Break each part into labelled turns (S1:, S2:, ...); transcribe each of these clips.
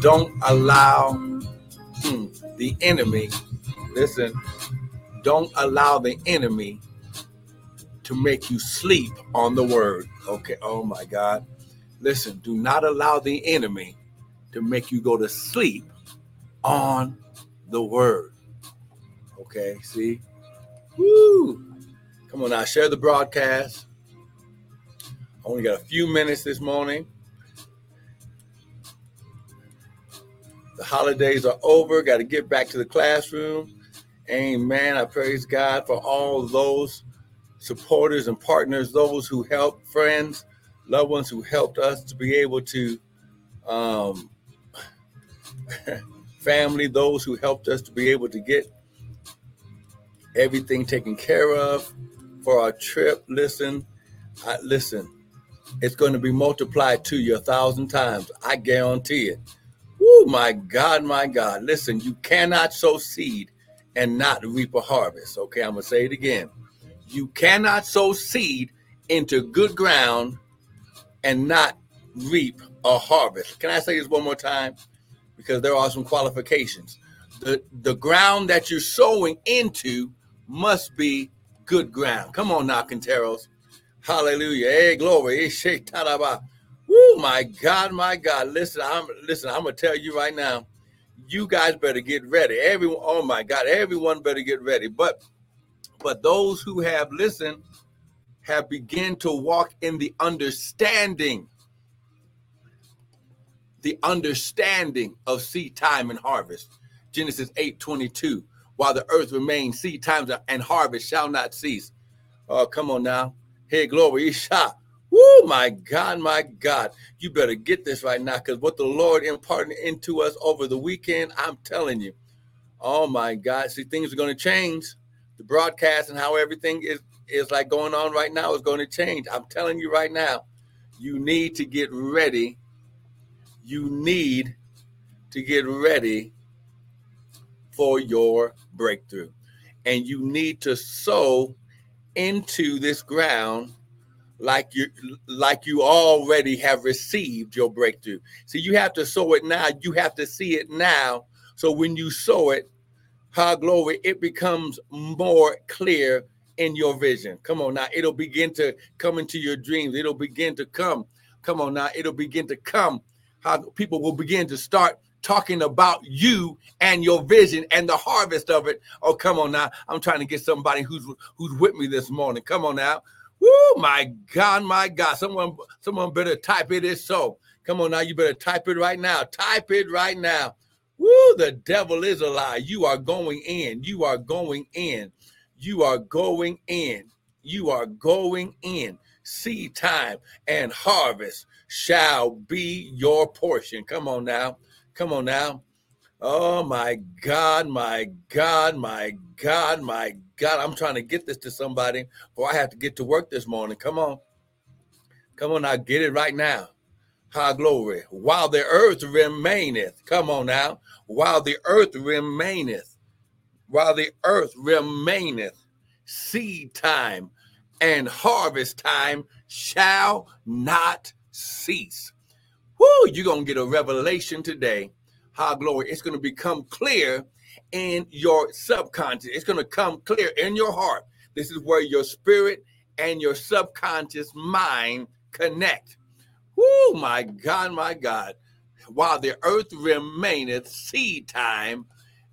S1: don't allow hmm, the enemy, listen, don't allow the enemy to make you sleep on the word. Okay, oh my God. Listen, do not allow the enemy to make you go to sleep on the word. Okay, see? Woo! Come on now, share the broadcast. I only got a few minutes this morning. The holidays are over. Got to get back to the classroom. Amen. I praise God for all those supporters and partners, those who helped, friends, loved ones who helped us to be able to, um, family, those who helped us to be able to get everything taken care of for our trip. Listen, I, listen, it's going to be multiplied to you a thousand times. I guarantee it. Oh my God, my God. Listen, you cannot sow seed and not reap a harvest. Okay, I'm to say it again. You cannot sow seed into good ground and not reap a harvest. Can I say this one more time? Because there are some qualifications. The, the ground that you're sowing into must be good ground. Come on now, Quinteros. Hallelujah. Hey, glory. Woo, my God, my God. Listen, I'm listen, I'm gonna tell you right now, you guys better get ready. Everyone, oh my God, everyone better get ready. But but those who have listened have begun to walk in the understanding, the understanding of seed time and harvest. Genesis 8 22. While the earth remains, seed times and harvest shall not cease. Oh, come on now. Hey, glory. Isha. Woo, my God, my God. You better get this right now because what the Lord imparted into us over the weekend, I'm telling you. Oh my God. See, things are going to change. The broadcast and how everything is is like going on right now is going to change. I'm telling you right now, you need to get ready. You need to get ready for your breakthrough. And you need to sow into this ground like you like you already have received your breakthrough. See, you have to sow it now. You have to see it now. So when you sow it, how glory, it becomes more clear in your vision. Come on now, it'll begin to come into your dreams. It'll begin to come. Come on now, it'll begin to come. How people will begin to start talking about you and your vision and the harvest of it. Oh, come on now. I'm trying to get somebody who's who's with me this morning. Come on now. Woo, my God, my God. Someone, someone better type it is so. Come on now, you better type it right now. Type it right now. Woo, the devil is a lie. You are going in. You are going in. You are going in. You are going in. Seed time and harvest shall be your portion. Come on now. Come on now. Oh my God, my God, my God, my God. I'm trying to get this to somebody or I have to get to work this morning. Come on. Come on now, get it right now. High glory. While the earth remaineth. Come on now. While the earth remaineth. While the earth remaineth. Seed time and harvest time shall not cease. Whoo, you're going to get a revelation today high glory, it's going to become clear in your subconscious. It's going to come clear in your heart. This is where your spirit and your subconscious mind connect. Oh my God, my God. While the earth remaineth, seed time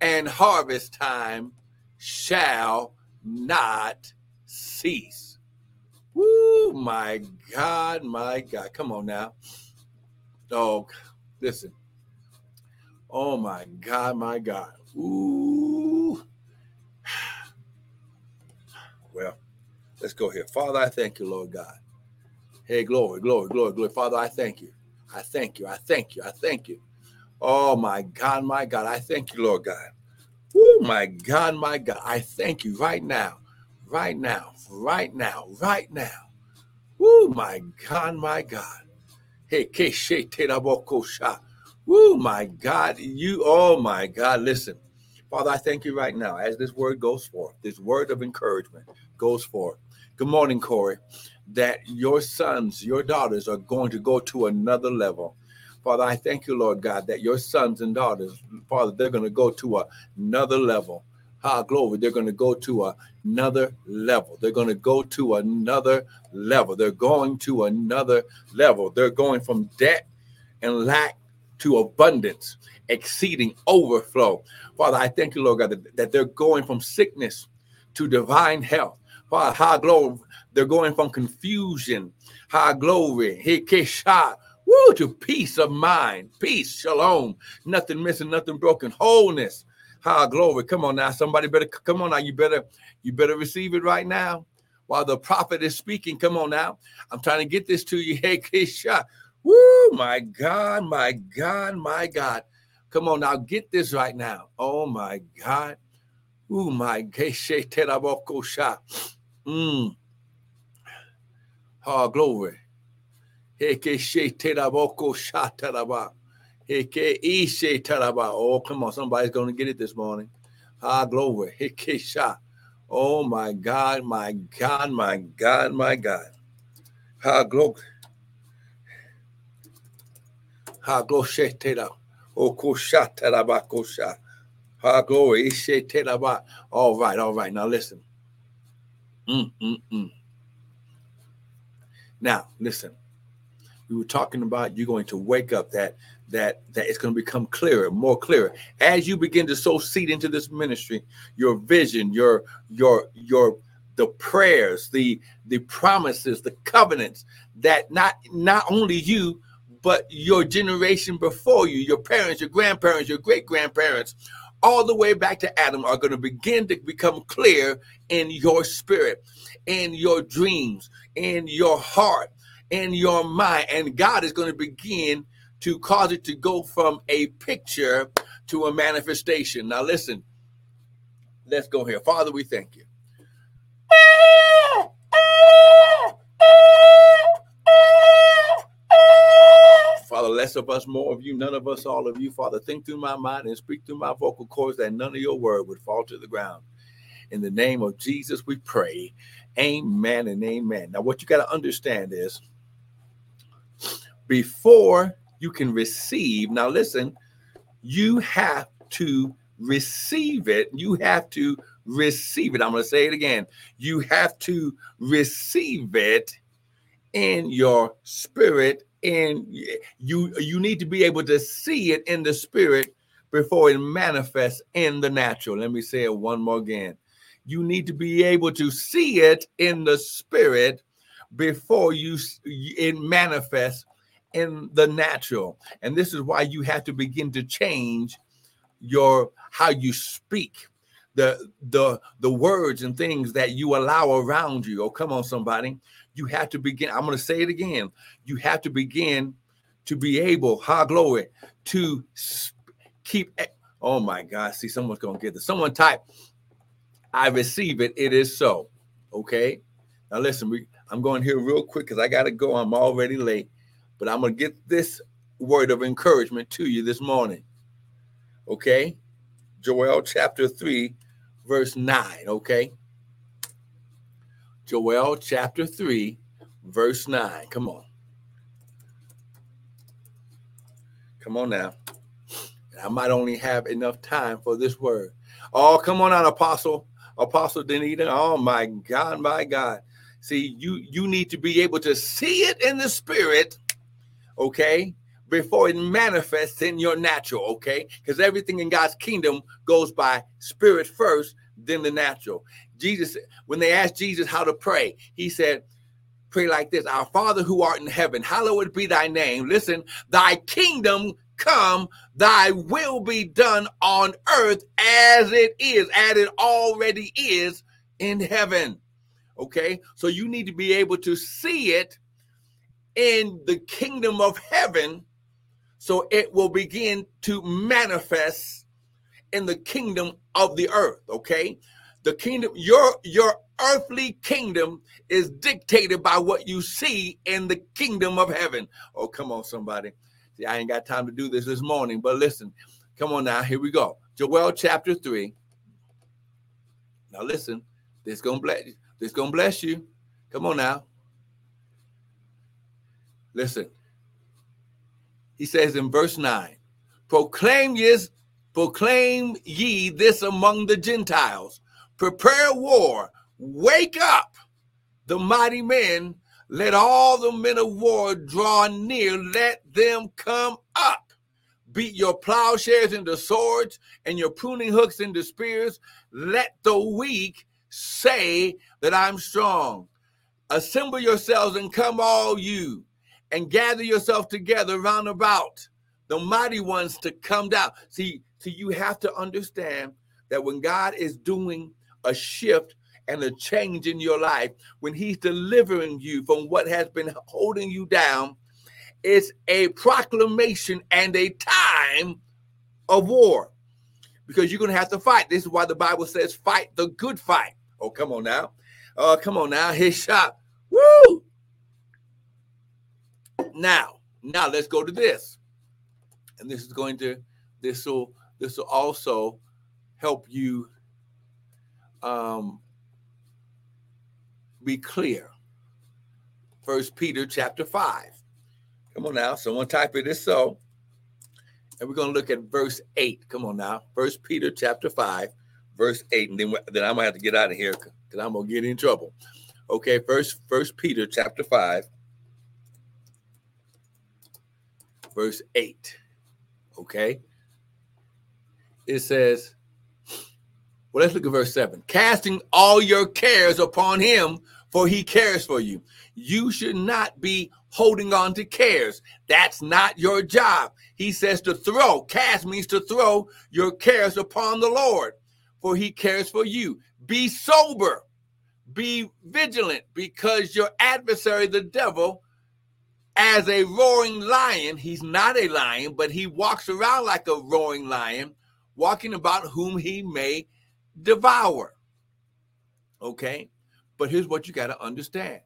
S1: and harvest time shall not cease. Woo, my God, my God. Come on now. Oh, listen. Oh my God, my God. Ooh. Well, let's go here. Father, I thank you, Lord God. Hey, glory, glory, glory, glory. Father, I thank you. I thank you. I thank you. I thank you. Oh my God, my God. I thank you, Lord God. Oh my God, my God. I thank you right now, right now, right now, right now. Oh my God, my God. Hey, Keshe Teraboko Sha. Woo, my God. You, oh my God. Listen, Father, I thank you right now as this word goes forth, this word of encouragement goes forth. Good morning, Corey. That your sons, your daughters are going to go to another level. Father, I thank you, Lord God, that your sons and daughters, Father, they're going to go to another level. Ah, glory. They're going to go to another level. They're going to go to another level. They're going to another level. They're going from debt and lack to abundance, exceeding overflow. Father, I thank you, Lord God, that, that they're going from sickness to divine health. Father, high glory. They're going from confusion, high glory, hikesha, woo, to peace of mind, peace, shalom, nothing missing, nothing broken, wholeness. High glory. Come on now. Somebody better come on now. You better, you better receive it right now. While the prophet is speaking, come on now. I'm trying to get this to you. Hey, Kesha. Woo, my God, my God, my God. Come on now, get this right now. Oh my God. Ooh, my Sha. Mm. Oh, glory. Oh, come on. Somebody's going to get it this morning. Ah, glory. Oh, my God, my God, my God, my God. Ah, glory. Ha glory. Okosha terabakosha. Ha glory. All right, all right. Now listen. Mm, mm, mm. Now listen. We were talking about you're going to wake up that that that it's going to become clearer, more clearer as you begin to sow seed into this ministry. Your vision, your your your the prayers, the the promises, the covenants that not not only you but your generation before you, your parents, your grandparents, your great grandparents, all the way back to Adam are going to begin to become clear in your spirit, in your dreams, in your heart, in your mind. And God is going to begin to cause it to go from a picture to a manifestation. Now, listen, let's go here. Father, we thank you. Father, less of us, more of you, none of us, all of you. Father, think through my mind and speak through my vocal cords that none of your word would fall to the ground. In the name of Jesus, we pray. Amen and amen. Now, what you got to understand is before you can receive, now listen, you have to receive it. You have to receive it. I'm going to say it again. You have to receive it in your spirit and you you need to be able to see it in the spirit before it manifests in the natural. Let me say it one more again. You need to be able to see it in the spirit before you it manifests in the natural. And this is why you have to begin to change your how you speak the the the words and things that you allow around you. Oh come on somebody you have to begin. I'm going to say it again. You have to begin to be able, high glory, to keep. Oh my God. See, someone's going to get this. Someone type, I receive it. It is so. Okay. Now listen, we, I'm going here real quick because I got to go. I'm already late, but I'm going to get this word of encouragement to you this morning. Okay. Joel chapter 3, verse 9. Okay. Joel chapter 3, verse 9. Come on. Come on now. I might only have enough time for this word. Oh, come on out, Apostle. Apostle Danita. Oh my God, my God. See, you you need to be able to see it in the spirit, okay, before it manifests in your natural, okay? Because everything in God's kingdom goes by spirit first, then the natural. Jesus, when they asked Jesus how to pray, he said, Pray like this Our Father who art in heaven, hallowed be thy name. Listen, thy kingdom come, thy will be done on earth as it is, as it already is in heaven. Okay, so you need to be able to see it in the kingdom of heaven so it will begin to manifest in the kingdom of the earth. Okay, the kingdom, your your earthly kingdom is dictated by what you see in the kingdom of heaven. Oh, come on, somebody. See, I ain't got time to do this this morning, but listen, come on now. Here we go. Joel chapter 3. Now listen, this gonna bless you. This gonna bless you. Come on now. Listen. He says in verse 9, proclaim ye, proclaim ye this among the Gentiles, prepare war, wake up the mighty men, let all the men of war draw near, let them come up. Beat your plowshares into swords and your pruning hooks into spears. Let the weak say that I'm strong. Assemble yourselves and come all you and gather yourself together round about the mighty ones to come down. See, see, you have to understand that when God is doing a shift and a change in your life, when He's delivering you from what has been holding you down, it's a proclamation and a time of war because you're going to have to fight. This is why the Bible says, fight the good fight. Oh, come on now. Oh, come on now. His shot. Woo! Now, now let's go to this. And this is going to, this will, this will also help you um, be clear. First Peter chapter 5. Come on now. Someone type it is so. And we're going to look at verse 8. Come on now. First Peter chapter 5, verse 8. And then, then I'm going to have to get out of here because I'm going to get in trouble. Okay, first First Peter chapter 5, verse 8. Okay. It says, well, let's look at verse 7. Casting all your cares upon him, for he cares for you. You should not be holding on to cares. That's not your job. He says to throw. Cast means to throw your cares upon the Lord, for he cares for you. Be sober, be vigilant, because your adversary, the devil, as a roaring lion, he's not a lion, but he walks around like a roaring lion, walking about whom he may devour. Okay? But here's what you got to understand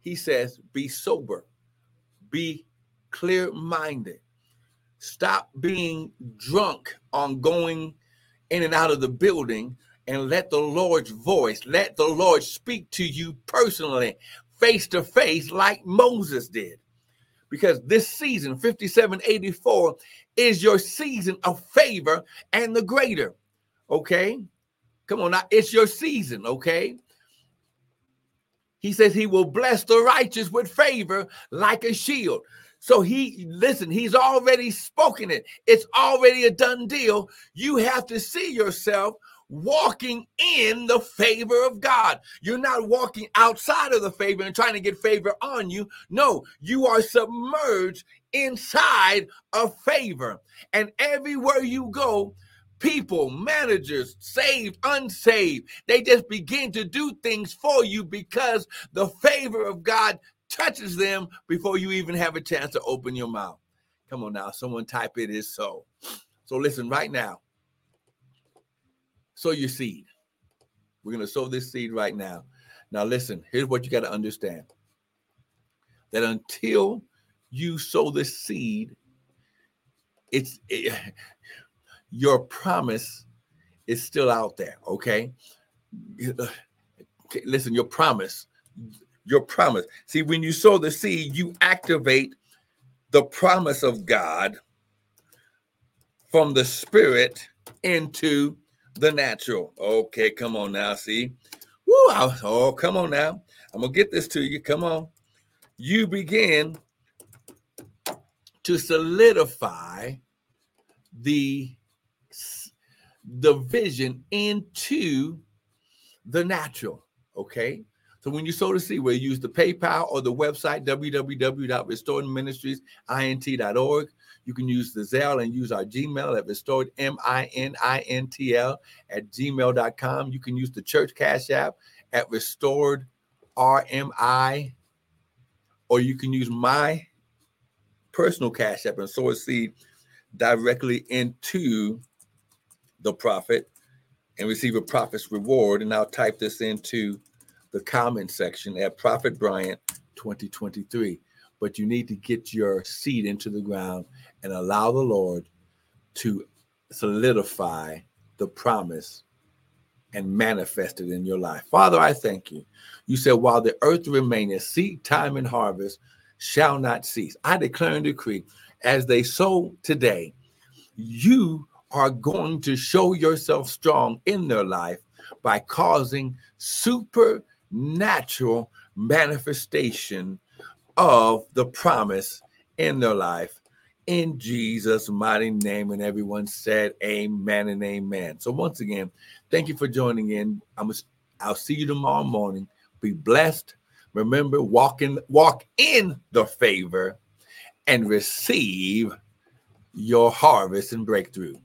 S1: he says, be sober, be clear minded, stop being drunk on going in and out of the building, and let the Lord's voice, let the Lord speak to you personally, face to face, like Moses did. Because this season, 5784, is your season of favor and the greater. Okay? Come on now, it's your season, okay? He says he will bless the righteous with favor like a shield. So he, listen, he's already spoken it. It's already a done deal. You have to see yourself walking in the favor of God. You're not walking outside of the favor and trying to get favor on you. No, you are submerged inside of favor. And everywhere you go, people, managers, saved, unsaved, they just begin to do things for you because the favor of God touches them before you even have a chance to open your mouth. Come on now, someone type it is so. So listen right now. Sow your seed. We're going to sow this seed right now. Now listen, here's what you got to understand. That until you sow the seed, it's it, your promise is still out there. Okay. Listen, your promise, your promise. See, when you sow the seed, you activate the promise of God from the spirit into the natural. Okay, come on now. See, Woo, oh, come on now. I'm gonna get this to you. Come on. You begin to solidify the the vision into the natural. Okay. So when you sow the seed, where you use the PayPal or the website www.restoredministriesint.org, you can use the Zelle and use our Gmail at restored M-I-N-I-N-T-L at gmail.com. You can use the church cash app at restored RMI, or you can use my personal cash app and sow a seed directly into the prophet and receive a prophet's reward. And I'll type this into the comment section at Prophet Bryant 2023. But you need to get your seed into the ground and allow the Lord to solidify the promise and manifest it in your life. Father, I thank you. You said, while the earth remaineth, seed time and harvest shall not cease. I declare and decree as they sow today, you are going to show yourself strong in their life by causing supernatural manifestation of the promise in their life in Jesus' mighty name. And everyone said, Amen and Amen. So, once again, thank you for joining in. I'm, I'll see you tomorrow morning. Be blessed. Remember, walk in, walk in the favor and receive your harvest and breakthrough.